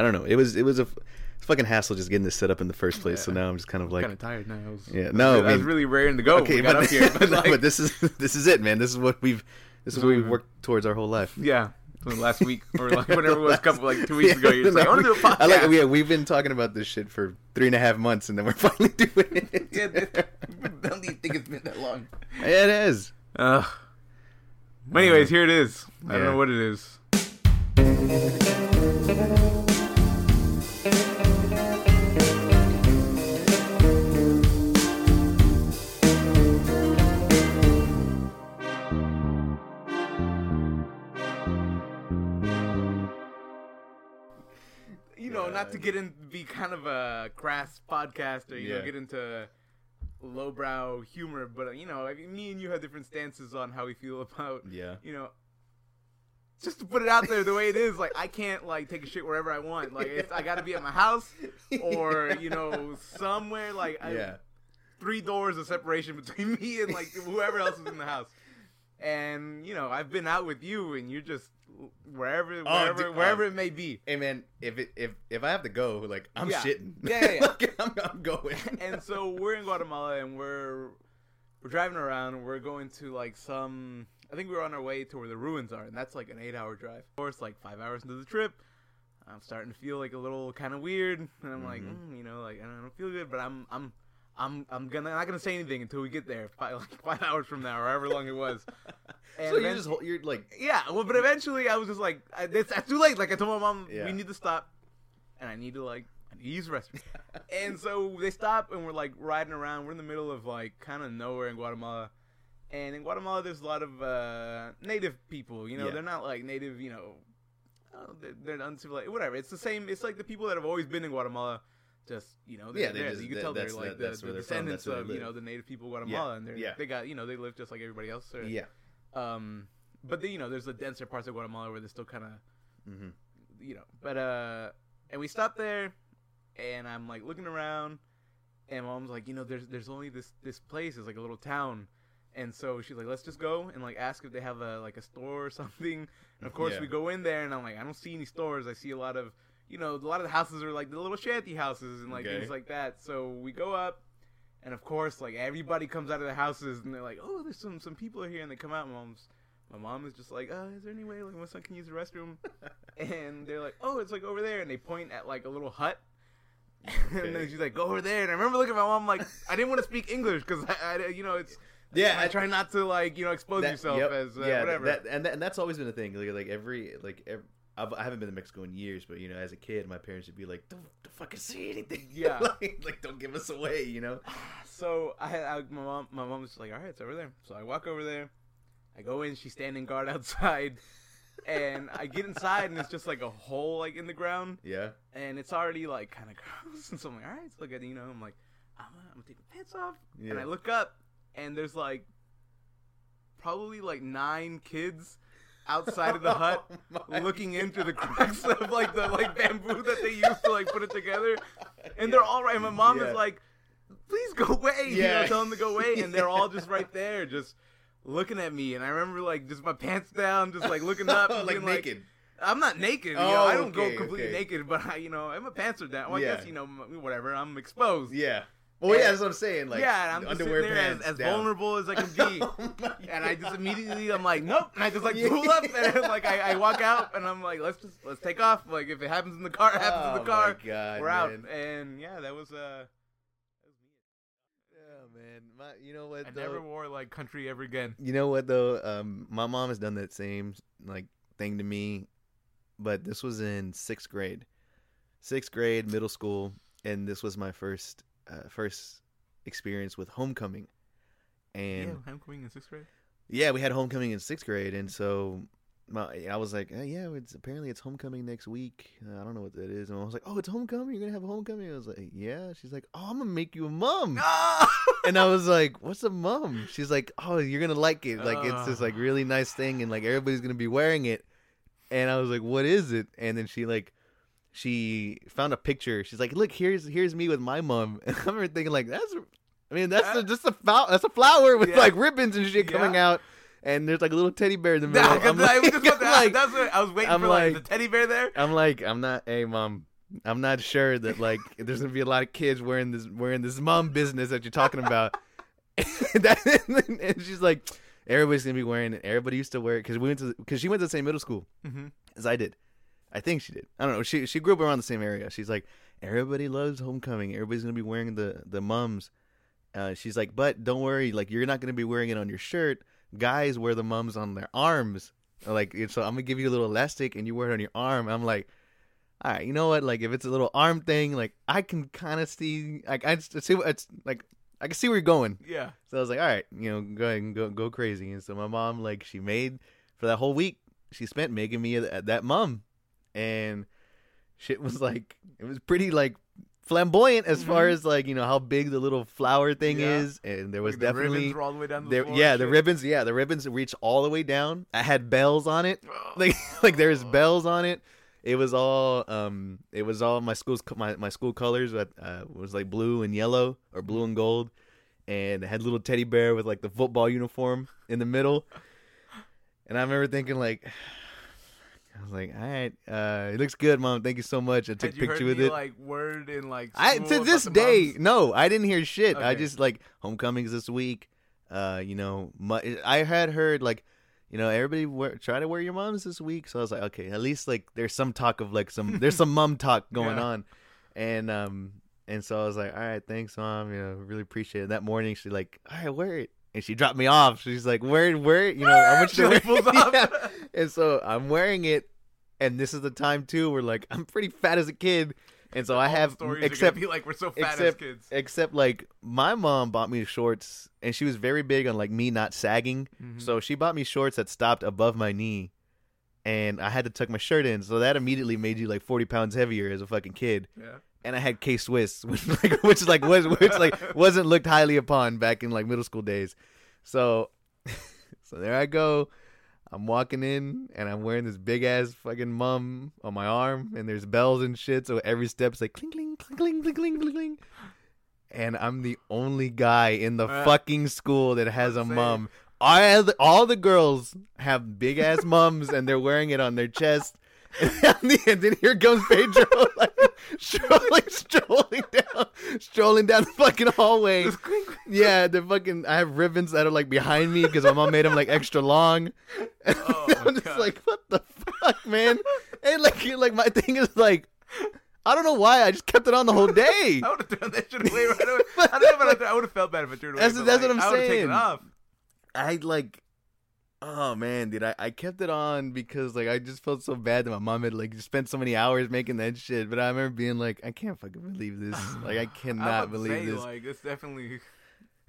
I don't know. It was it was a fucking hassle just getting this set up in the first place. So now I'm just kind of like, kind of tired now. Was, Yeah, no, I I was really raring to go. okay, when we got but, up here, but, no, like, but this is this is it, man. This is what we've this is what we've worked towards our whole life. yeah, last week or like whenever it was, a couple like two weeks ago. You're just like, I want to do a podcast. I like, yeah, we've been talking about this shit for three and a half months, and then we're finally doing it. Yeah, I don't even think it's been that long. Yeah, it is. Ugh. But anyways, here it is. I don't know what it is. Not to get in, be kind of a crass podcast or you know get into lowbrow humor, but you know, I mean, me and you have different stances on how we feel about Yeah. you know, just to put it out there the way it is, like I can't like take a shit wherever I want. Like it's, I got to be at my house or you know somewhere like I, Yeah. three doors of separation between me and like whoever else is in the house. And you know, I've been out with you, and you're just wherever, wherever, dude, wherever oh. it may be. Hey man, if it if if I have to go, like I'm Yeah. shitting. Yeah, yeah, yeah. Like, I'm, I'm going. and so we're in Guatemala and we're we're driving around and we're going to like some I think we were on our way to where the ruins are and that's like an eight hour drive. Of course, like five hours into the trip, I'm starting to feel like a little kind of weird and I'm like, Mhm. mm, you know, like I don't feel good, but I'm I'm I'm I'm gonna not gonna say anything until we get there, five, like five hours from now or however long it was. so you're just you're like yeah, well, but eventually I was just like, I, it's, it's too late. Like I told my mom, Yeah. we need to stop, and I need to like, I need to use the restroom. and so they stop, and we're like riding around. We're in the middle of like kind of nowhere in Guatemala, and in Guatemala there's a lot of uh, native people. You know, Yeah. they're not like native. You know, oh, they're, they're uncivilized. Whatever. It's the same. It's like the people that have always been in Guatemala. Just you know, Yeah, they just- you can tell they're like the- the, the where they're from, descendants of you know the native people of Guatemala, and they're, yeah. they got you know they live just like everybody else. Or, yeah. um, but then, you know, there's the denser parts of Guatemala where they're still kind of, hmm you know, but uh, and we stopped there, and I'm like looking around, and mom's like, you know, there's there's only this this place is like a little town, and so she's like, let's just go and like ask if they have a like a store or something. And of course, Yeah. we go in there, and I'm like, I don't see any stores. I see a lot of, you know, a lot of the houses are like the little shanty houses and like Okay. things like that. So we go up. And of course, like everybody comes out of the houses and they're like, "Oh, there's some some people here," and they come out. and Mom's my mom is just like, uh, is there any way like my son can use the restroom? and they're like, oh, it's like over there, and they point at like a little hut. and then she's like, go over there. And I remember looking at my mom like, I didn't want to speak English because I, I, you know, it's Yeah, I try not to like you know expose that- yourself yep, as uh, yeah, whatever. That, and that, and that's always been a thing. Like like every like ev I've, I haven't been to Mexico in years, but you know, as a kid, my parents would be like, "Don't, don't fucking say anything." Yeah. like, like don't give us away. You know. so I I, my mom. My mom was like, all right, it's over there. So I walk over there. I go in. She's standing guard outside. And I get inside, and it's just like a hole like in the ground. Yeah. and it's already like kind of gross. And so I'm like, all right, let's look at it. You know, I'm like, I'm gonna, I'm gonna take my pants off, Yeah. and I look up, and there's like probably like nine kids outside of the oh hut Oh looking into the cracks of like the like bamboo that they used to like put it together, and they're all right. My mom Yeah. is like, please go away. You know, Yeah. tell them to go away, and they're all just right there, just. Looking at me, and I remember like just my pants down, just like looking up, like being, naked. I'm not naked. You Oh, know, I oh, don't okay, go completely okay. naked, but I, you know, I'm a pants are down. Well, I guess you know, whatever. I'm exposed. yeah. Well, yeah, that's what I'm saying. Like, yeah, and I'm just underwear there as, pants as down. vulnerable as I can be. Oh and I just immediately, I'm like, nope. And I just like pull up, and like I, I walk out, and I'm like, let's just let's take off. Like if it happens in the car, it happens in Oh the car. my God, We're out. man. And yeah, that was uh, Yeah, man. My, you know what? I though? never wore like country ever again. You know what though? Um, my mom has done that same like thing to me, but this was in sixth grade, sixth grade, middle school, and this was my first uh, first experience with homecoming. And yeah, I'm in sixth grade. yeah, we had homecoming in sixth grade, and so my, I was like, "Eh, yeah, it's apparently it's homecoming next week. Uh, I don't know what that is. And I was like, oh, it's homecoming. You're gonna have a homecoming. I was like, yeah. She's like, oh, I'm gonna make you a mom. and I was like, "What's a mum?" She's like, "Oh, you're gonna like it. Like it's this like really nice thing, and like everybody's gonna be wearing it." And I was like, "What is it?" And then she like, she found a picture. She's like, "Look, here's here's me with my mom." And I remember thinking like, "That's, I mean, that's Uh, a, just a flower. That's a flower with Yeah. like ribbons and shit coming out." And there's like a little teddy bear in the middle. Nah, I'm 'cause I was like, just about to I'm ask, like, that's what I was waiting I'm for like, like- the teddy bear there. I'm like, I'm not. Hey, mom, I'm not sure that like there's gonna be a lot of kids wearing this wearing this mom business that you're talking about. that, and she's like, everybody's gonna be wearing it. Everybody used to wear it because we went to because she went to the same middle school Mm-hmm. as I did. I think she did. I don't know. She she grew up around the same area. She's like, everybody loves homecoming. Everybody's gonna be wearing the the mums. Uh, she's like, but don't worry, like you're not gonna be wearing it on your shirt. Guys wear the mums on their arms. Like so, I'm gonna give you a little elastic, and you wear it on your arm. I'm like, all right, you know what? Like if it's a little arm thing, like I can kind of see, like I see what it's like. I can see where you're going. Yeah. So I was like, all right, you know, go ahead and go go crazy. And so my mom, like, she made for that whole week, she spent making me a, that mum, and shit was like, it was pretty like flamboyant as far Mhm. as like you know how big the little flower thing Yeah. is, and there was Like, the definitely ribbons were all the way down the there, yeah, the shit. ribbons, yeah, the ribbons reached all the way down. I had bells on it, Oh. like like there's bells on it. It was all um, it was all my school's my my school colors. That uh, was like blue and yellow or blue and gold, and it had little teddy bear with like the football uniform in the middle. And I remember thinking like, I was like, all right, uh, it looks good, mom. Thank you so much. I took a picture with it. like word in like I to this day, mums? no, I didn't hear shit. I just like homecomings this week. Uh, you know, mu- I had heard like, you know, everybody wear, try to wear your moms this week. So I was like, okay, at least like there's some talk of like some there's some mom talk going Yeah. on, and um, and so I was like, all right, thanks, mom. You know, really appreciate it. That morning, she like, all right, wear it. And she dropped me off. She's like, "Wear, it, wear. You know, I want you to wear. Yeah. And so I'm wearing it, and this is the time too where like I'm pretty fat as a kid, and so I have except like we're so fat except- as kids. except like my mom bought me shorts and she was very big on like me not sagging Mhm. so she bought me shorts that stopped above my knee and i had to tuck my shirt in so that immediately made you like 40 pounds heavier as a fucking kid yeah and I had K Swiss, which like which like was which like wasn't looked highly upon back in like middle school days. So so there I go. I'm walking in and I'm wearing this big ass fucking mum on my arm and there's bells and shit, so every step's like cling cling cling cling cling cling cling. And I'm the only guy in the fucking school that has a mum. All, all the girls have big ass mums and they're wearing it on their chest. and then here comes Pedro like strolling, strolling down, strolling down the fucking hallway. Just clink, clink. Yeah, the fucking. I have ribbons that are like behind me because my mom made them like extra long. Oh, and Oh, I'm just God. like, what the fuck, man? And like, like my thing is like, I don't know why I just kept it on the whole day. I would have thrown that shit away right away. I don't know about I would have felt bad if I threw it away. That's- that's like, what I'm I would've taken saying. it off. I like, oh man, dude, I, I kept it on because like I just felt so bad that my mom had like spent so many hours making that shit. But I remember being like, I can't fucking believe this. Like I cannot to believe say, this. Like it's definitely.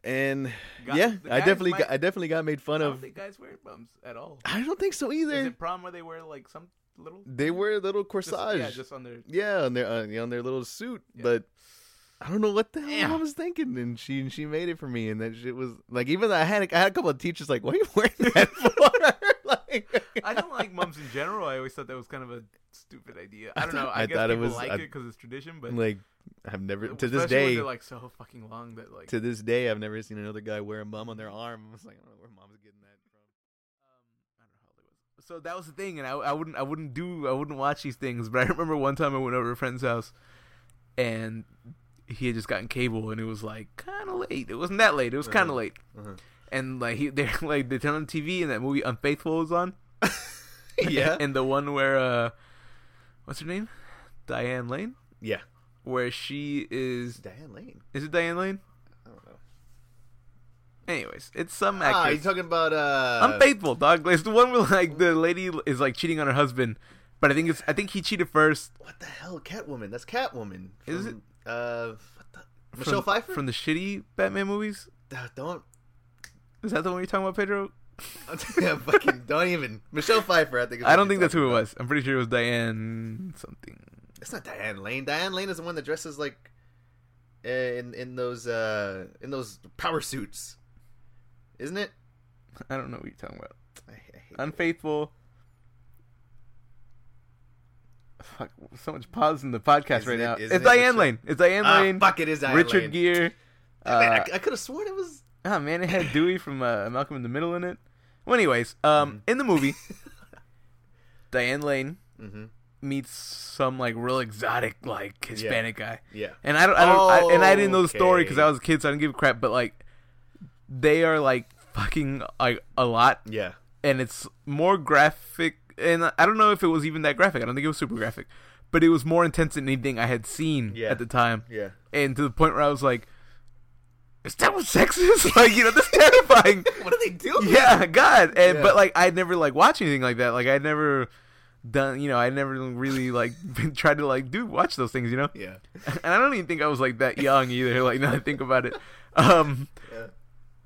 and Guys- yeah, I definitely might- got, I definitely got made I fun don't of. think guys wear bums at all. I don't think so Is either. it prom where they wear like some little? They wear a little just- corsage. yeah, just on their. Yeah, on their uh, on their little suit, Yeah. but I don't know what the hell Yeah. I was thinking, and she and she made it for me, and that shit was like even though I had a, I had a couple of teachers like, "What are you wearing that for?" like, I don't like mums in general. I always thought that was kind of a stupid idea. I don't know. I, I guess thought it was- like I- it because it's tradition, but like I've never to this day like so fucking long that like. to this day I've never seen another guy wear a mum on their arm. I was like, I don't know where mom's getting that from. Um, I don't know how old I was. So that was the thing, and I, I wouldn't I wouldn't do I wouldn't watch these things. But I remember one time I went over to a friend's house, and he had just gotten cable, and it was like kind of late. It wasn't that late. It was kind of Uh-huh. late, Uh-huh. and like he they like they turned on TV, and that movie Unfaithful was on. yeah, and the one where uh, what's her name, Diane Lane, yeah. where she is Diane Lane. is it Diane Lane? I don't know. Anyways, it's some Ah, you talking about uh? Unfaithful, dog. It's the one where like the lady is like cheating on her husband, but I think it's I think he cheated first. What the hell, Catwoman? That's Catwoman. Is from, Uh, the? Michelle from, Pfeiffer. from the shitty Batman movies. Uh, don't Is that the one you're talking about, Pedro? yeah, fucking don't even Michelle Pfeiffer. I think. Is I don't think that's who talking it was. I'm pretty sure it was Diane something. It's not Diane Lane. Diane Lane is the one that dresses like in in those uh in those power suits, isn't it? I don't know what you're talking about. I, I hate Unfaithful. Fuck, so much pause in the podcast Isn't right it- now. It's it Diane Lane. It's Diane Ah, Lane. fuck! It is Diane Richard Lane. Gere. Uh, I, I could have sworn it was. Oh man, it had Dewey from uh, Malcolm in the Middle in it. Well, anyways, um, Mhm. in the movie, Diane Lane Mm-hmm. meets some like real exotic like Hispanic guy. Yeah. And I don't, I don't, I, and I didn't know the story because I was a kid, so I didn't give a crap. But like, they are like fucking like a lot, Yeah. and it's more graphic. And I don't know if it was even that graphic. I don't think it was super graphic, but it was more intense than anything I had seen Yeah. at the time. Yeah. And to the point where I was like, "Is that what sex is?" like, you know, that's terrifying. What are they doing? yeah, God. And Yeah. but like, I'd never like watched anything like that. Like, I'd never done. You know, I never really like tried to like do watch those things. You know. Yeah. and I don't even think I was like that young either. Like now I think about it, um, Yeah.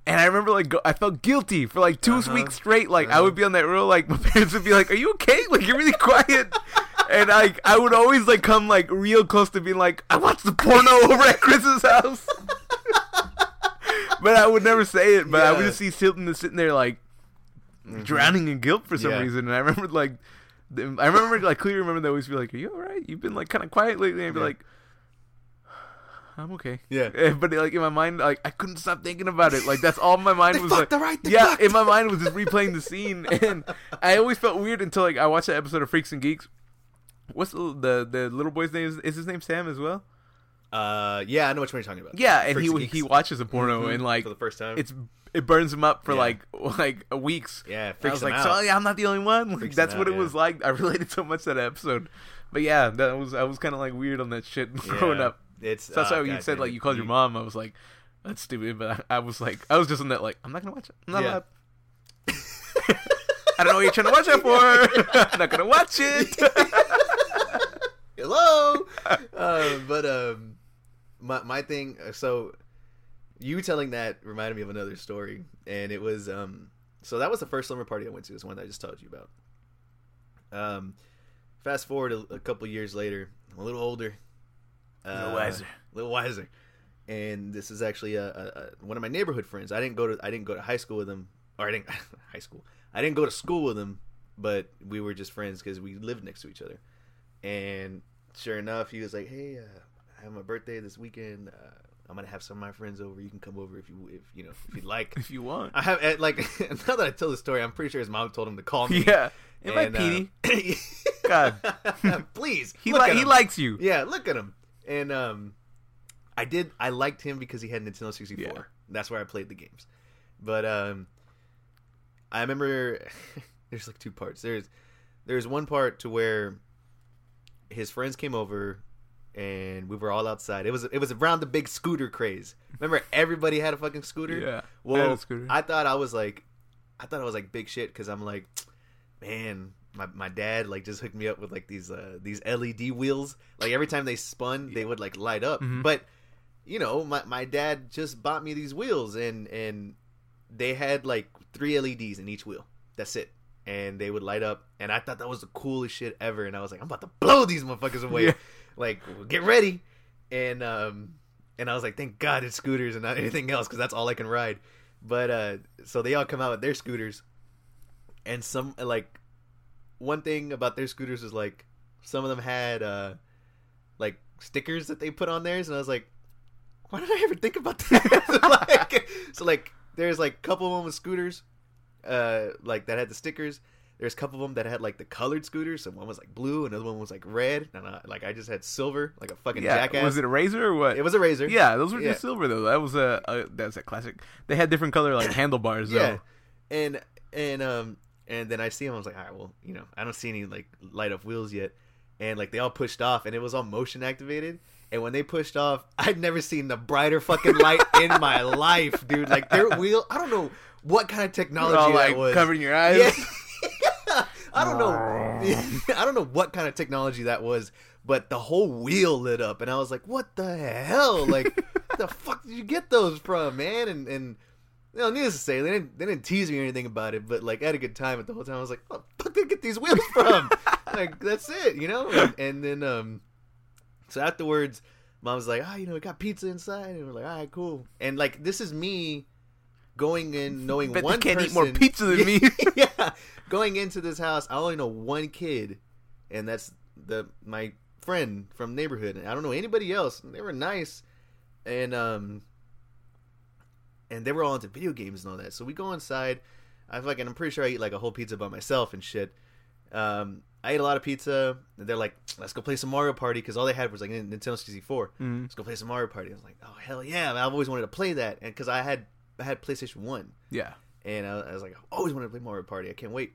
And I remember like go- I felt guilty for like 2 Uh-huh. weeks straight. Like I Uh-huh. would be on that row, like my parents would be like, "Are you okay? Like you're really quiet." And like I would always like come like real close to being like, "I watched the porno over at Chris's house," but I would never say it. But I would just see Silton sitting there like drowning in guilt for some Yeah. reason. And I remember like, I remember like clearly remember they always be like, "Are you all right? You've been like kind of quiet lately." And I'd be Yeah. like, "I'm okay." Yeah. But like in my mind, like I couldn't stop thinking about it. Like that's all my mind was fucked, like. all right? Yeah, fucked. in my mind was just replaying the scene, and I always felt weird until like I watched that episode of Freaks and Geeks. What's the the, the little boy's name? Is, is his name Sam as well? Uh, yeah, I know which one you're talking about. Yeah, and Freaks he and he watches a porno Mhm. and like for the first time. it's it burns him up for Yeah. like like weeks. yeah, I freaks was like, out. so yeah, I'm not the only one. Like, that's him what out, it yeah. was like. I related so much to that episode. But yeah, that was I was kind of like weird on that shit growing Yeah. up. It's So that's oh, why you said like you called your mom. I was like, that's stupid. But I, I was like, I was just in that like, I'm not gonna watch it. I'm not Yeah. allowed. I don't know what you're trying to watch it for. I'm not gonna watch it. Hello. uh, but um, my my thing. uh, So you telling that reminded me of another story, and it was um. So that was the first slumber party I went to. Is one that I just told you about. Um, fast forward a, a couple years later, I'm a little older, uh, little wiser. a little wiser, and this is actually a, a, a one of my neighborhood friends. I didn't go to I didn't go to high school with him, or I didn't high school. I didn't go to school with him, but we were just friends because we lived next to each other. And sure enough, he was like, "Hey, uh, I have my birthday this weekend. Uh, I'm gonna have some of my friends over. You can come over if you if you know if you'd like." if you want. I have like now that I tell the story, I'm pretty sure his mom told him to call me. Yeah. Am I uh, Petey? God. please. He like he him. likes you. Yeah, look at him. And um, I did. I liked him because he had Nintendo 64. Yeah. That's where I played the games. But um, I remember there's like two parts. There's there's one part to where his friends came over and we were all outside. It was it was around the big scooter craze. Remember, everybody had a fucking scooter. Yeah. I Well, scooter. I thought I was like, I thought I was like big shit because I'm like, man, my, my dad like just hooked me up with like these uh these LED wheels. Like every time they spun, they would like light up. Mhm. But you know, my my dad just bought me these wheels and and they had like three LEDs in each wheel. That's it. And they would light up, and I thought that was the coolest shit ever. And I was like, I'm about to blow these motherfuckers away. Yeah. Like, get ready. And um, and I was like, thank God it's scooters and not anything else, because that's all I can ride. But uh, so they all come out with their scooters, and some like one thing about their scooters is like some of them had uh like stickers that they put on theirs, and I was like, why did I ever think about that? like, so like there's like a couple of them with scooters, uh, like that had the stickers. There's a couple of them that had like the colored scooters. So one was like blue, another one was like red, and I, like I just had silver, like a fucking yeah. jackass. Was it a razor or what? It was a razor. Yeah, those were Yeah. just silver though. That was a, a that's a classic. They had different color like handlebars though. Yeah, and and um and then I see them. I was like, all right, well, you know, I don't see any like light up wheels yet, and like they all pushed off, and it was all motion activated. And when they pushed off, I'd never seen the brighter fucking light in my life, dude. Like their wheel, I don't know what kind of technology All, that like was. covering your eyes. Yeah. I don't know. I don't know what kind of technology that was, but the whole wheel lit up, and I was like, "What the hell? Like, the fuck did you get those from, man?" And and know, needless to say, they didn't they didn't tease me or anything about it, but like I had a good time at the whole time. I was like, "What the fuck did I get these wheels from?" like that's it, you know. And, and then um, so afterwards, mom was like, "Ah, you know, we got pizza inside," and we're like, "All right, cool." And like this is me going in knowing Bet one can't person, eat more pizza than me. yeah, going into this house, I only know one kid, and that's the my friend from neighborhood. And I don't know anybody else. They were nice, and um, and they were all into video games and all that. So we go inside. I fucking, I'm pretty sure I eat like a whole pizza by myself and shit. um, I ate a lot of pizza. And they're like, let's go play some Mario Party because all they had was like Nintendo 64. Mm. Let's go play some Mario Party. I was like, oh hell yeah! I've always wanted to play that, and because I had I had PlayStation One, Yeah. and I, I was like, I've always wanted to play Mario Party. I can't wait.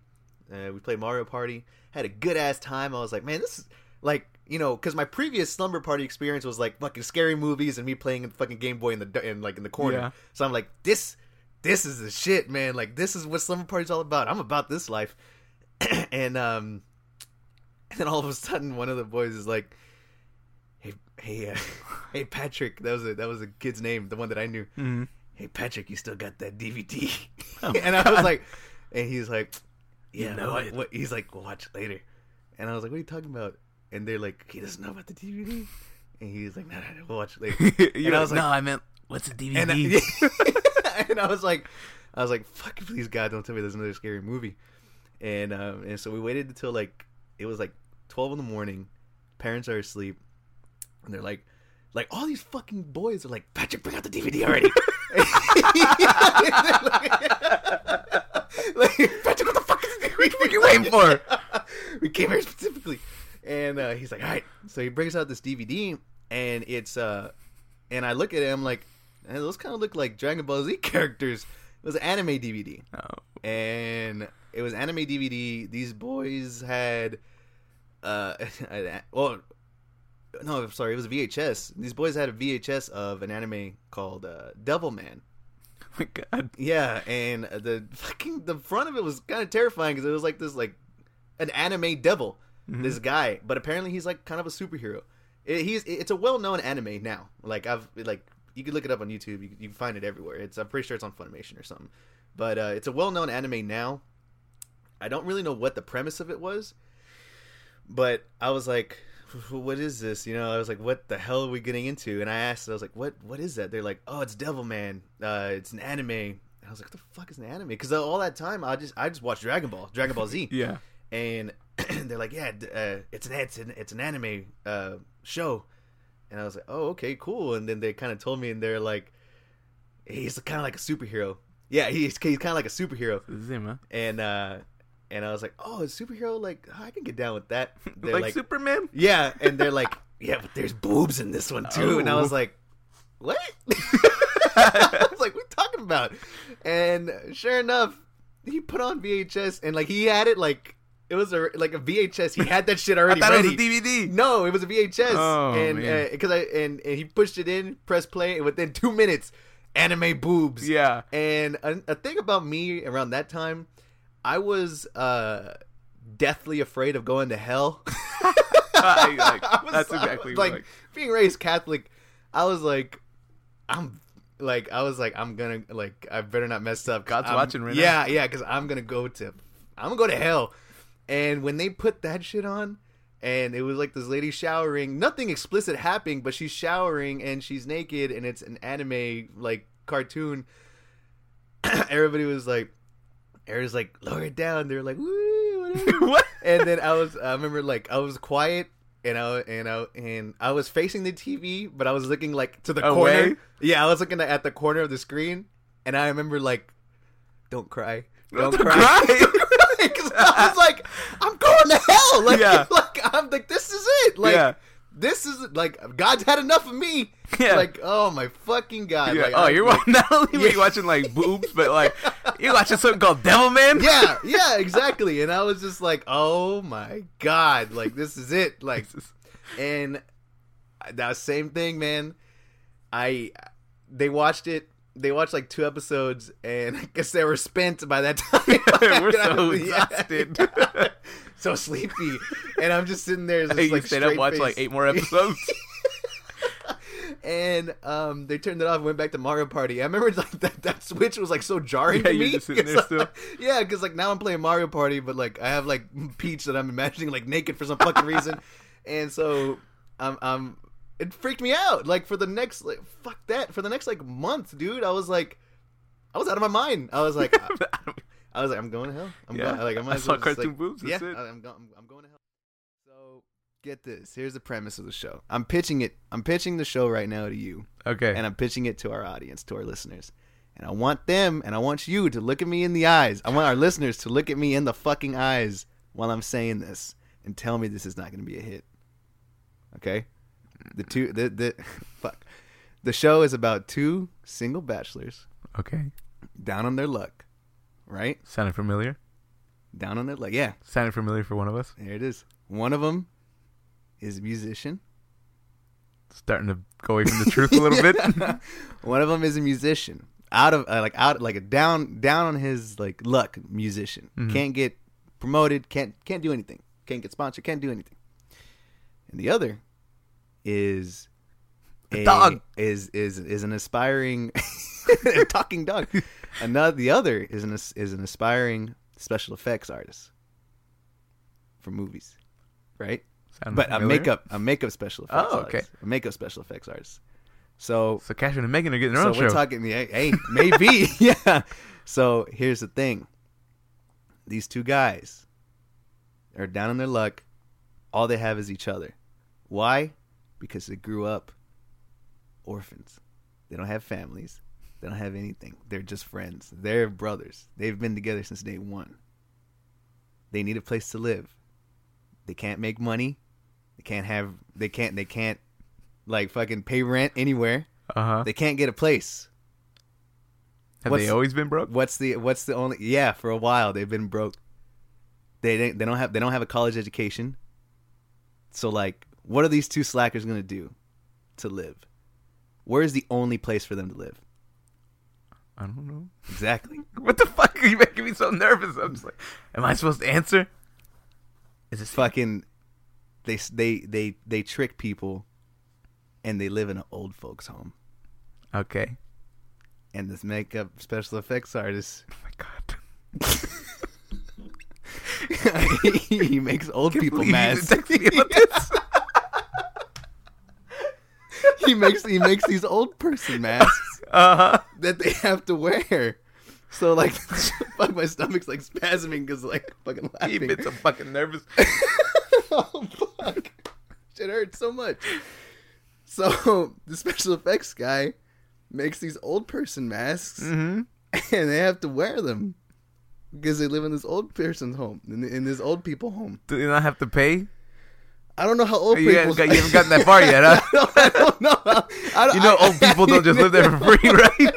Uh, we played Mario Party, had a good ass time. I was like, man, this is like you know, because my previous slumber party experience was like fucking scary movies and me playing the fucking Game Boy in the in like in the corner. Yeah. So I'm like, this this is the shit, man. Like this is what slumber party's all about. I'm about this life. and um, and then all of a sudden, one of the boys is like, hey hey uh, hey Patrick, that was a that was a kid's name, the one that I knew Mm. hey Patrick, you still got that DVD? Oh, and I was like, and he's like, You yeah, know what, what? He's like, we'll watch it later. And I was like, what are you talking about? And they're like, he doesn't know about the DVD. And he's like, no, no, no, we'll watch it later. you know, I like, no, I meant what's a DVD? and, I, and I was like, I was like, fuck, please God, don't tell me there's another scary movie. And um, and so we waited until like it was like twelve in the morning. Parents are asleep, and they're like, like all these fucking boys are like, Patrick, bring out the DVD already. like, Patrick, what the fuck is this? What are you waiting for? we came here specifically, and uh, he's like, all right. So he brings out this DVD, and it's uh, and I look at it, I'm like, "Eh, those kind of look like Dragon Ball Z characters. It was an anime DVD, Oh. and it was anime DVD. These boys had, uh, well, no, I'm sorry, it was a VHS. These boys had a VHS of an anime called uh, Devilman. Oh my god. Yeah, and the fucking the front of it was kind of terrifying because it was like this like an anime devil, Mhm. this guy. But apparently he's like kind of a superhero. It, he's it's a well known anime now. Like I've like you can look it up on YouTube. You, can- you can find it everywhere. It's I'm pretty sure it's on Funimation or something. But uh, it's a well known anime now. I don't really know what the premise of it was, but I was like, "What is this?" You know, I was like, "What the hell are we getting into?" And I asked, I was like, "What? What is that?" They're like, "Oh, it's Devilman. Uh, it's an anime." And I was like, "What the fuck is an anime?" Because all that time, I just I just watched Dragon Ball, Dragon Ball Z, Yeah. and they're like, "Yeah, uh, it's an it's an it's an anime uh, show," and I was like, "Oh, okay, cool." And then they kind of told me, and they're like, "He's kind of like a superhero." Yeah, he's he's kind of like a superhero, This is him, huh? and uh, and I was like, "Oh, a superhero? Like I can get down with that." They're Like, like, Superman? yeah, and they're like, "Yeah, but there's boobs in this one too," and I was Oh. like, "What?" I was like, "What are you talking about?" And sure enough, he put on VHS, and like he had it like it was a like a VHS. He had that shit already. I thought ready. it was a DVD. No, it was a VHS, Oh, and because I and, and he pushed it in, press play, and within two minutes, anime boobs. Yeah. And a, a thing about me around that time, I was uh deathly afraid of going to hell. I- like, I was- that's exactly was, like, like- being raised Catholic. I was like, I'm like I was like I'm gonna like I better not mess up. God's I'm- watching right now. yeah, Yeah, because I'm gonna go to I'm gonna go to hell. And when they put that shit on, and it was like this lady showering, nothing explicit happening, but she's showering and she's naked, and it's an anime like cartoon. Everybody was like, everybody's like, lower it down. They're like, what? and then I was I remember like I was quiet and I and I and I was facing the TV, but I was looking like to the Away? corner. Yeah, I was looking at the corner of the screen, and I remember like, "Don't cry, don't, Don't cry." cry. I was like, "I'm going to hell!" Like, Yeah. like I'm like, "This is it!" Like, Yeah. this is like God's had enough of me. Yeah. Like, oh my fucking god! Like, oh, I'm you're like- not only were Yeah. you watching like boobs, but like you're watching something called Devil Man. yeah, yeah, exactly. And I was just like, "Oh my god!" Like, this is it. Like, and that same thing, man. I they watched it. They watched like two episodes, and I guess they were spent by that time. We're so exhausted. so sleepy, and I'm just sitting there, just Hey, you like stayed up straight watch like eight more episodes. and um, they turned it off and went back to Mario Party. I remember like that, that switch was like so jarring Yeah, to you're me. just sitting there 'Cause, still. like, yeah, because like now I'm playing Mario Party, but like I have like Peach that I'm imagining like naked for some fucking reason, and so I'm I'm it freaked me out. Like for the next like fuck that for the next like month, dude. I was like, I was out of my mind. I was like, I, I was like, I'm going to hell. I'm Yeah, going, like I, might I saw cartoon like, boobs, Yeah, it. I- I'm, go- I'm, I'm going to hell. So get this. Here's the premise of the show. I'm pitching it. I'm pitching the show right now to you, okay. and I'm pitching it to our audience, to our listeners. And I want them, and I want you to look at me in the eyes. I want our listeners to look at me in the fucking eyes while I'm saying this and tell me this is not going to be a hit. Okay? The two the the fuck. The show is about two single bachelors Okay. down on their luck, right? Sounded familiar. Down on their luck. Yeah, Sounded familiar for one of us. there it is. One of them is a musician. Starting to go away from the truth a little bit. One of them is a musician. Out of uh, like out like a down down on his like luck musician. Mhm. Can't get promoted, can't can't do anything. Can't get sponsored, can't do anything. And the other is A dog. is is is an aspiring talking dog. Another the other is an is an aspiring special effects artist for movies. Right? Sounded But a makeup a makeup special effects Oh, okay. artist. A makeup special effects artist. So So Catherine and Megan are getting their so own we're show. talking, yeah, hey, maybe, yeah. So here's the thing: these two guys are down on their luck. All they have is each other. Why? Because they grew up orphans. They don't have families. They don't have anything. They're just friends. They're brothers. They've been together since day one. They need a place to live. They can't make money. They can't have. They can't. They can't like fucking pay rent anywhere. Uh huh. They can't get a place. Have what's- they always been broke? What's the what's the only yeah, for a while they've been broke. They they don't have they don't have a college education. So like what are these two slackers going to do to live? Where is the only place for them to live? I don't know. Exactly. What the fuck are you making me so nervous? I'm just like, am I supposed to answer? Is this Fucking they they they they trick people and they live in an old folks home. okay? And this makeup special effects artist Oh my god. he makes old people believe you masks. text me about this. He makes he makes these old person masks. Uh huh. that they have to wear. So like, fuck, my stomach's like spasming because like fucking laughing. been so fucking nervous. oh fuck, shit hurts so much. So the special effects guy makes these old person masks, Mm-hmm. and they have to wear them because they live in this old person's home, in, in this old people home. Do they not have to pay? I don't know how old You, people. got, you haven't gotten that far yet, huh? I, don't, I don't know. I don't, You know, I- old people don't just live there for free, right?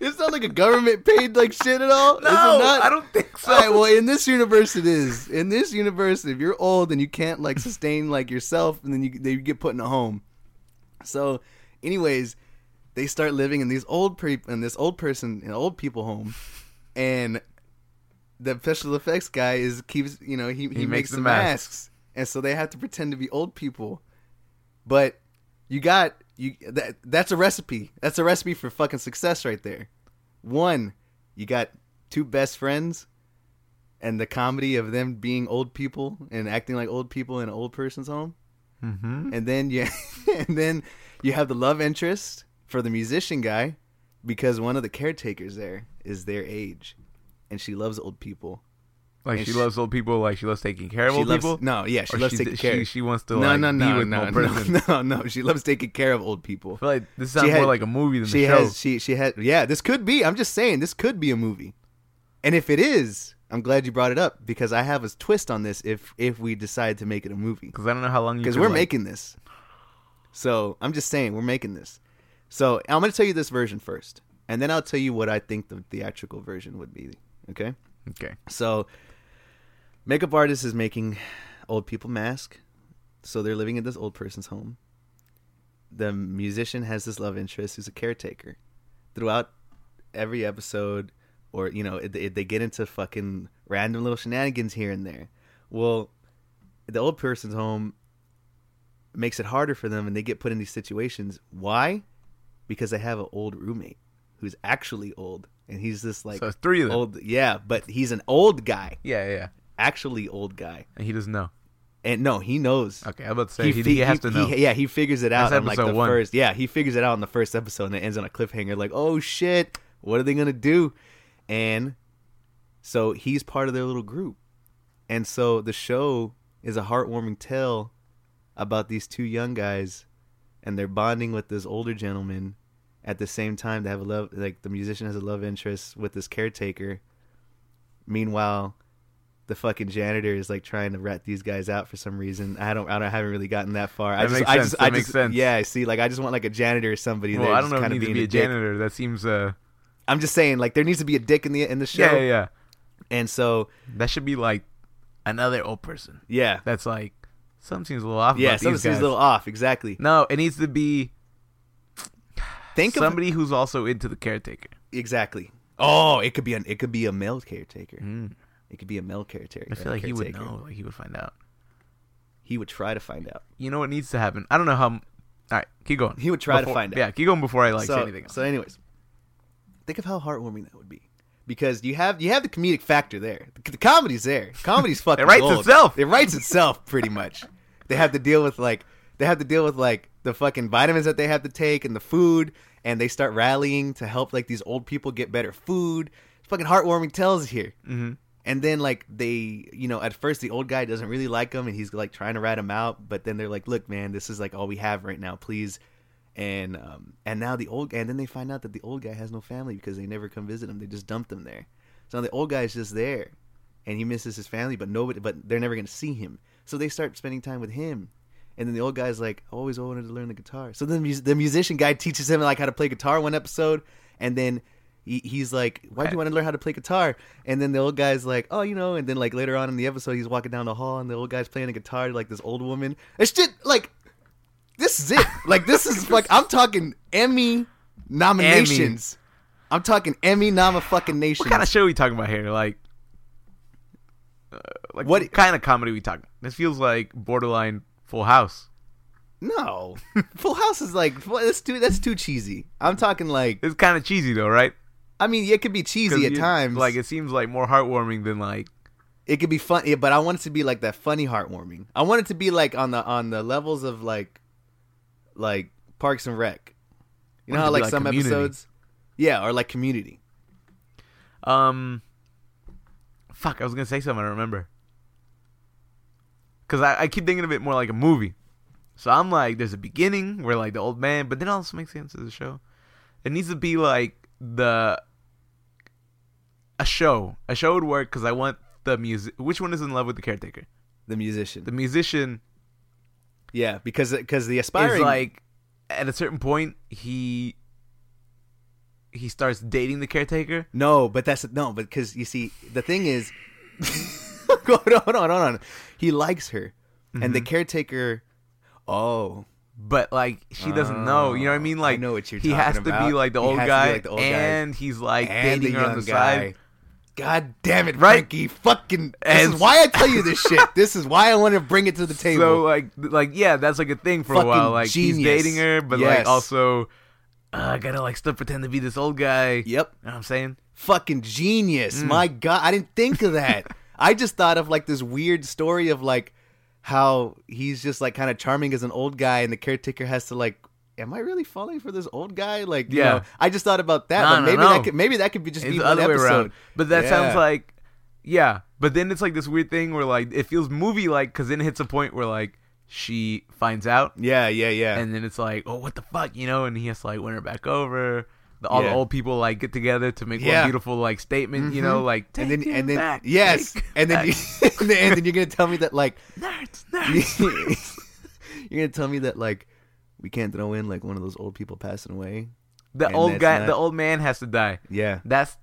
It's not like a government paid like shit at all. No? I don't think so. All right, well, in this universe, it is. In this universe, if you're old and you can't like sustain like yourself, and then you they get put in a home. So, anyways, they start living in these old pre in this old person in old people home, and the special effects guy is keeps you know he he, He makes, makes the the masks. masks. And so they have to pretend to be old people, but you got you that that's a recipe. That's a recipe for fucking success right there. One, you got two best friends and the comedy of them being old people and acting like old people in an old person's home. mm-hmm. And then you and then you have the love interest for the musician guy because one of the caretakers there is their age and she loves old people. Like she she- loves old people. Like she loves taking care of old loves people. No, yeah, she Or loves she, taking she, care. She wants to no, like no, be with no, no, no, no. She loves taking care of old people. I feel like this sounds had- more like a movie than she the show. has she she had yeah this could be i'm just saying this could be a movie and if it is i'm glad you brought it up because i have a twist on this if if we decide to make it a movie Because I don't know how long because we're like- making this so i'm just saying we're making this so i'm going to tell you this version first and then i'll tell you what i think the theatrical version would be okay Okay. so makeup artist is making old people mask so they're living in this old person's home. The musician has this love interest who's a caretaker. Throughout every episode or you know it, it- they get into fucking random little shenanigans here and there. Well the old person's home makes it harder for them and they get put in these situations. Why? Because they have an old roommate who's actually old and he's this like so three of them. old yeah but he's an old guy. Yeah, yeah, yeah. Actually old guy And he doesn't know. and no he knows Okay, I'm about to say he, fi- he, has to know. yeah he figures it out That's on like the one. first yeah he figures it out in the first episode and it ends on a cliffhanger like oh shit what are they gonna do and so he's part of their little group and so the show is a heartwarming tale about these two young guys and they're bonding with this older gentleman at the same time they have a love like the musician has a love interest with this caretaker meanwhile the fucking janitor is like trying to rat these guys out for some reason. I don't, I don't, I haven't really gotten that far. I That just, makes I sense, just, that I makes sense. yeah, I see. Like, I just want like a janitor or somebody well, there. I don't just know if needs to be a dick. janitor. That seems uh I'm just saying, like, there needs to be a dick in the in the show. yeah, yeah, yeah. And so, That should be like another old person. yeah, That's like something seems a little off. yeah, something seems a little off. Exactly. No, it needs to be Think of somebody who's also into the caretaker. exactly. Oh, it could be an, it could be a male caretaker. Mm. It could be a male caretaker. I feel like he would know. Like he would find out. He would try to find out. You know what needs to happen? I don't know how. All right, keep going. He would try Before- to find out. Yeah, keep going before I like so, say anything else. So, anyways, think of how heartwarming that would be, because you have you have the comedic factor there. The, the comedy's there. Comedy's fucking. It writes gold. itself. It writes itself pretty much. They have to deal with like they have to deal with like the fucking vitamins that they have to take and the food, and they start rallying to help like these old people get better food. Fucking heartwarming tells here. mm-hmm. And then like they, you know, at first the old guy doesn't really like him, and he's like trying to rat him out. But then they're like, "Look, man, this is like all we have right now. Please." And um, and now the old, and then they find out that the old guy has no family because they never come visit him. They just dumped him there. So now the old guy's just there, and he misses his family, but nobody, but they're never gonna see him. So they start spending time with him. And then the old guy's like, I always wanted to learn the guitar. So then the musician guy teaches him like how to play guitar one episode, and then he, he's like, "Why do you want to learn how to play guitar?" And then the old guy's like, "Oh, you know." And then like later on in the episode, he's walking down the hall, and the old guy's playing a guitar to like this old woman. It's just like, this is it. Like this is like I'm talking Emmy nominations. I'm talking Emmy nom fucking nations. What kind of show are we talking about here? Like, uh, like What- what kind of comedy are we talking? This feels like borderline Full House. no, Full House is like that's too that's too cheesy. I'm talking like It's kind of cheesy though, right? I mean it could be cheesy at you- times. Like it seems like more heartwarming than like. it could be fun, yeah, but I want it to be like that funny, heartwarming. I want it to be like on the on the levels of like like Parks and Rec. You know how like, like some Community. episodes, yeah, or like Community. Um, fuck, I was gonna say something. I don't remember. Cause I, I keep thinking of it more like a movie. So I'm like, there's a beginning where like the old man, but then it also makes sense as a show. It needs to be like the a show. A show would work because I want the music. Which one is in love with the caretaker? The musician, The musician yeah, because because the aspiring is like at a certain point he he starts dating the caretaker. no, but that's no, but because you see the thing is, hold on, hold on, hold on. He likes her, and the Mhm. caretaker. Oh, but like she doesn't know. You know what I mean? Oh, Like I know what you're he has to be like the He old has to be guy, like the old guy. and he's like and dating the her on the guy. side. God damn it, Right? Frankie! Fucking. This And- is why I tell you this shit. This is why I want to bring it to the table. So like, like yeah, that's like a thing for a while. Like he's dating her, but Yes. like also, uh, I gotta like still pretend to be this old guy. You yep, know what I'm saying? fucking genius. Mm. My God, I didn't think of that. I just thought of like this weird story of like how he's just like kind of charming as an old guy, and the caretaker has to like. Am I really falling for this old guy? Like, you Yeah. know, I just thought about that, No, but no, maybe no. that could maybe that could be just It's be the other way episode. around. But that sounds like, yeah. But then it's like this weird thing where like it feels movie like because then it hits a point where like she finds out Yeah, yeah, yeah. and then it's like, oh, what the fuck, you know? And he has to like win her back over. The, all Yeah. the old people like get together to make Yeah. one beautiful like statement, you know, Mhm. like and then and then back, yes, and then you, and then and then you're gonna tell me that like nerds, nerds. you're gonna tell me that like we can't throw in like one of those old people passing away. the old guy, not- the old man has to die. Yeah, That's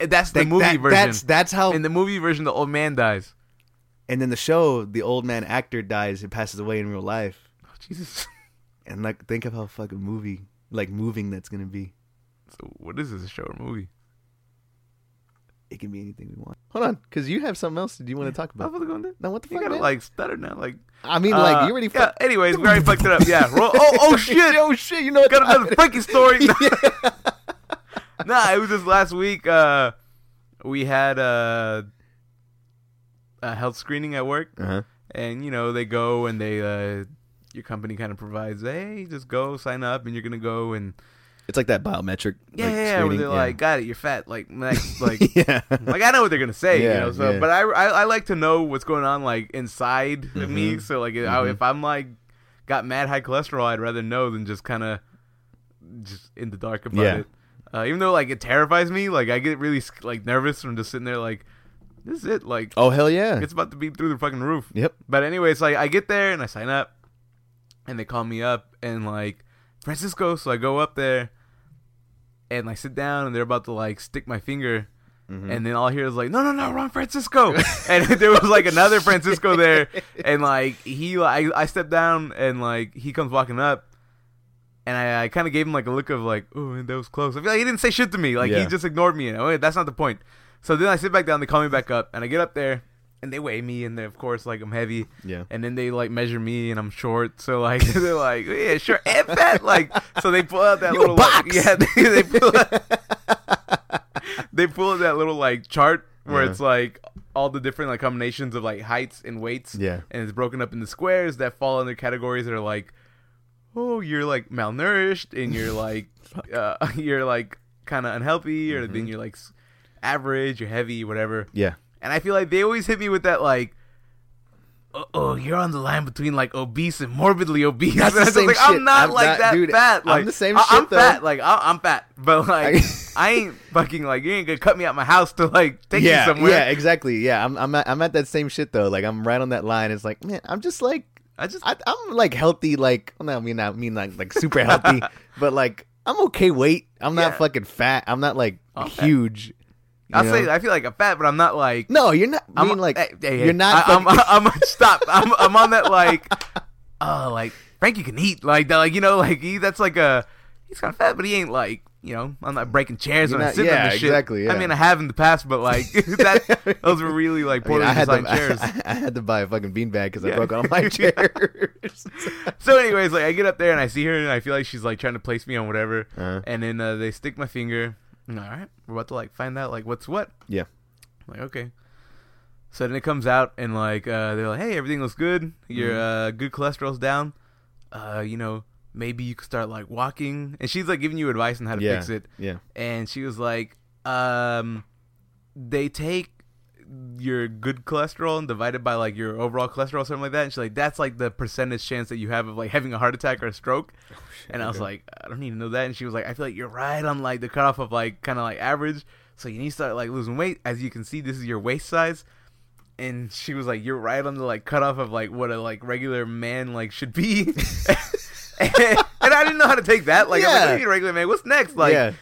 that's the That- movie that- version. That's that's how. In the movie version, the old man dies. and in the show, the old man actor dies and passes away in real life. Oh, Jesus. And like, think of how fucking movie like moving that's gonna be. So what is this? A show or movie? It can be anything we want. Hold on, because you have something else. Do you want to talk I about? was going to. No, what the You fuck? gotta man? like stutter now. Like I mean, like uh, you already. Yeah. Anyways, we already fucked it up. Yeah. Roll, oh, oh shit. oh shit! You know what? Got another Frankie story. Yeah. nah, it was just last week. Uh, we had a, a health screening at work, Uh-huh. and you know they go and they uh, your company kind of provides, hey, just go sign up, and you're gonna go and It's like that biometric. yeah, like, yeah, yeah, where they're like, got it, you're fat, like next, like. yeah. like I know what they're gonna say, you Yeah, know. So, yeah. but I, I I like to know what's going on like inside of me. Mhm. So like I- Mhm. if I'm like got mad high cholesterol, I'd rather know than just kind of just in the dark about Yeah. it. Uh, even though like it terrifies me, like I get really like nervous from just sitting there like this is it. Like, Oh hell yeah. it's about to be through the fucking roof. Yep. But anyways, like I get there and I sign up, and they call me up and like Francisco. So I go up there, and I sit down and they're about to like stick my finger, Mhm. and then all I hear is like, no, no, no, wrong Francisco. and there was like another Francisco there, and like he, I, I step down and like he comes walking up. And I, I kind of gave him like a look of like, oh, that was close. I feel like he didn't say shit to me. Like he just ignored me. And oh, that's not the point. So then I sit back down. They call me back up, and I get up there, and they weigh me, and then of course like I'm heavy, yeah. and then they like measure me, and I'm short. So like they're like, yeah, sure, and fat. Like so they pull out that You little like, box. yeah, they, they pull out, they pull out that little like chart where Yeah. it's like all the different like combinations of like heights and weights, Yeah. and it's broken up into squares that fall under categories that are like, oh, you're like malnourished, and you're like, uh, you're like kind of unhealthy, or then Mhm. you're like average, you're heavy, whatever. Yeah. And I feel like they always hit me with that like. Oh, oh, you're on the line between like obese and morbidly obese. That's the same like, shit. I'm not I'm like not- that dude, fat. I'm Like the same I- I'm shit, though. fat. Like I, I'm fat, but like I- ain't fucking like you ain't gonna cut me out my house to like take yeah, you somewhere. yeah, exactly. Yeah, I'm I'm at, I'm at that same shit though. Like I'm right on that line. It's like, man, I'm just like I just I, I'm like healthy. Like well, no, I mean I mean like like super healthy, but like I'm okay weight. I'm not Yeah. fucking fat. I'm not like I'm fat. Huge. you I'll know? say I feel like I'm fat, but I'm not like No, you're not. I I'm mean like hey, hey, you're not. I, I'm, fucking- I'm, stop. I'm I'm on that like, oh like Frankie can eat like that. Like you know like he that's like a he's kind of fat, but he ain't like you know I'm not breaking chairs You're when I sit yeah, on this shit. exactly, I mean I have in the past, but like that those were really like I, mean, poorly I had designed to, chairs. I, I had to buy a fucking beanbag because I broke all my chairs. so anyways, like I get up there and I see her and I feel like she's like trying to place me on whatever, uh, and then uh, they stick my finger. All right, we're about to like find out like what's what. Yeah. I'm like okay. So then it comes out and like uh, they're like, hey, everything looks good. Your Mhm. uh, good cholesterol's down. Uh, you know, maybe you could start like walking. And she's like giving you advice on how to Yeah. fix it. yeah. And she was like, um, they take your good cholesterol and divide it by like your overall cholesterol, or something like that. And she's like, that's like the percentage chance that you have of like having a heart attack or a stroke. Oh, and I was like, I don't even know that. And she was like, I feel like you're right on like the cutoff of like kind of like average. So you need to start like losing weight. As you can see, this is your waist size. And she was like, you're right on the like cutoff of like what a like regular man like should be. and, I didn't know how to take that. Like, I'm like, "Hey, regular man, what's next? Like, yeah.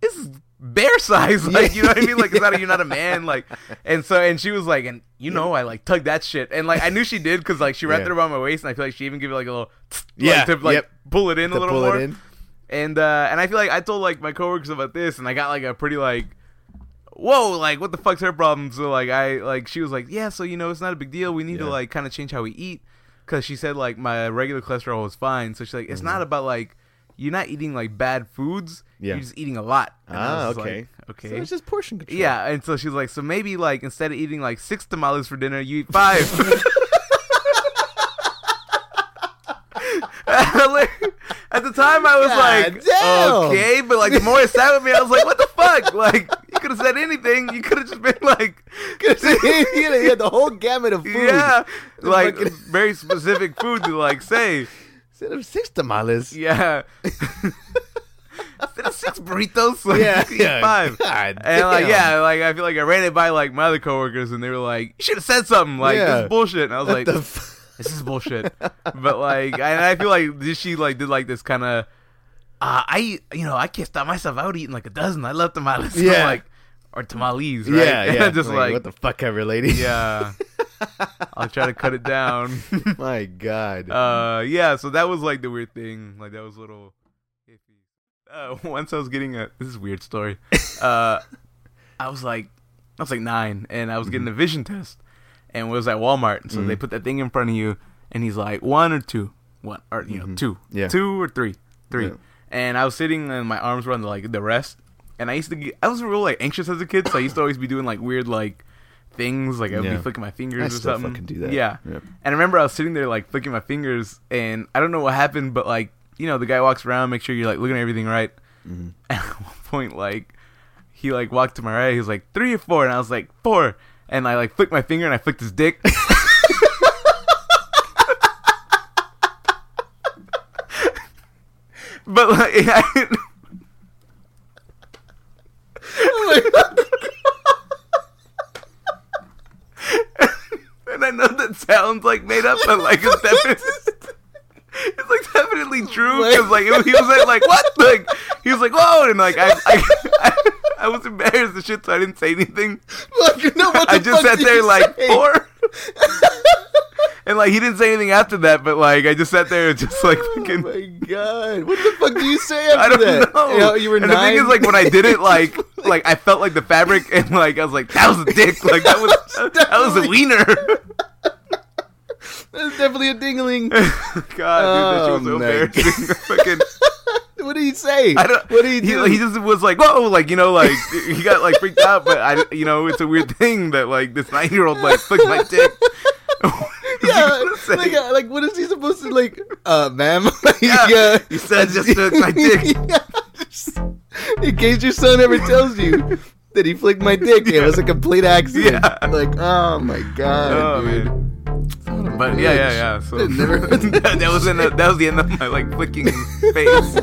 this is bear size. Like, you know what I mean? Like, it's not you're not a man. Like, and so, and she was like, and you know, I like tugged that shit, and like I knew she did because like she wrapped Yeah. it around my waist, and I feel like she even gave it like a little, like, Yeah, to like yep. pull it in to a little more. And uh, and I feel like I told like my coworkers about this, and I got like a pretty like. Whoa, like what the fuck's her problem? So like I like she was like, yeah, so you know it's not a big deal. We need to like kind of change how we eat, because she said like my regular cholesterol was fine. So she's like, it's not Mhm. about like you're not eating like bad foods. Yeah. You're just eating a lot. And Ah, okay. like, okay. So it's just portion control. Yeah, and so she's like, so maybe like instead of eating like six tamales for dinner, you eat five. At the time, I was God like, damn. okay, but like the more it sat with me, I was like, what the fuck? Like, you could have said anything. You could have just been like, you had the whole gamut of food. yeah, like Fucking- very specific food to like say, Instead of six tamales. yeah. Instead of six burritos, like, yeah, eat five. God And like yeah, like I feel like I ran it by like my other coworkers and they were like, "You should have said something." Like this is bullshit. And I was What like, f- "This is bullshit." but like, I, I feel like she like did like this kind of. Uh, I you know I can't stop myself. I would eat like a dozen. I love tamales. So, Yeah. like or tamales. Right? yeah, yeah. just like, what the fuck ever, lady. yeah. I'll try to cut it down. My God. uh, yeah. So that was like the weird thing. Like that was a little iffy. Uh, once I was getting a this is a weird story. Uh, I was like, I was like nine, and I was getting a vision test, and it was at Walmart. And so they Mhm. put that thing in front of you, and he's like, one or two, one or you know Mhm. two, Yeah. two or three, three. Yeah. And I was sitting, and my arms were on the like the rest. And I used to get, I was real like anxious as a kid, so I used to always be doing like weird like things, like I would Yeah. be flicking my fingers I or still something. fucking do that. Yeah. Yep. And I remember I was sitting there like flicking my fingers, and I don't know what happened, but like you know the guy walks around, make sure you're like looking at everything right. Mhm. And at one point, like he like walked to my right, he was like three or four, and I was like four, and I like flicked my finger and I flicked his dick. but like, I, and, and I know that sounds like made up, but like it's definitely it's like definitely true because like it, he was like, like what like he was like whoa and like I, I, I, I was embarrassed and shit so I didn't say anything. Look, you know what I just sat there like saying? four. And like he didn't say anything after that, but like I just sat there and just like Oh my god! What the fuck do you say after I don't that? know. You, know, you were and nine. the thing is, like, when I did it, like, like I felt like the fabric, and like I was like, that was a dick. Like that was that was a wiener. That's definitely a dingling. God, dude, that shit was so Oh, embarrassing. Fucking, what did he say? I don't. What did he do? He, he just was like, whoa, like you know, like he got like freaked out. But I, you know, it's a weird thing that like this nine year old like flicked my dick. What is he yeah, like, uh, like, what is he supposed to like? Uh, ma'am. Like, Yeah, uh, you said just took my dick. Yeah, in case your son ever tells you that he flicked my dick, yeah. it was a complete accident. Yeah. Like, oh my god, Oh, dude. man. But yeah, yeah, yeah. So never- that, that was in the, that was the end of my like flicking face.